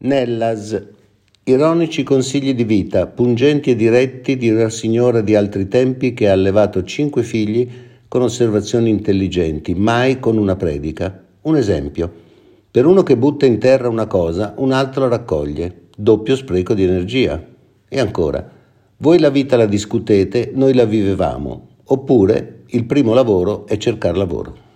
Nellas. Ironici consigli di vita, pungenti e diretti di una signora di altri tempi che ha allevato cinque figli con osservazioni intelligenti, mai con una predica. Un esempio. Per uno che butta in terra una cosa, un altro la raccoglie. Doppio spreco di energia. E ancora. Voi la vita la discutete, noi la vivevamo. Oppure il primo lavoro è cercare lavoro.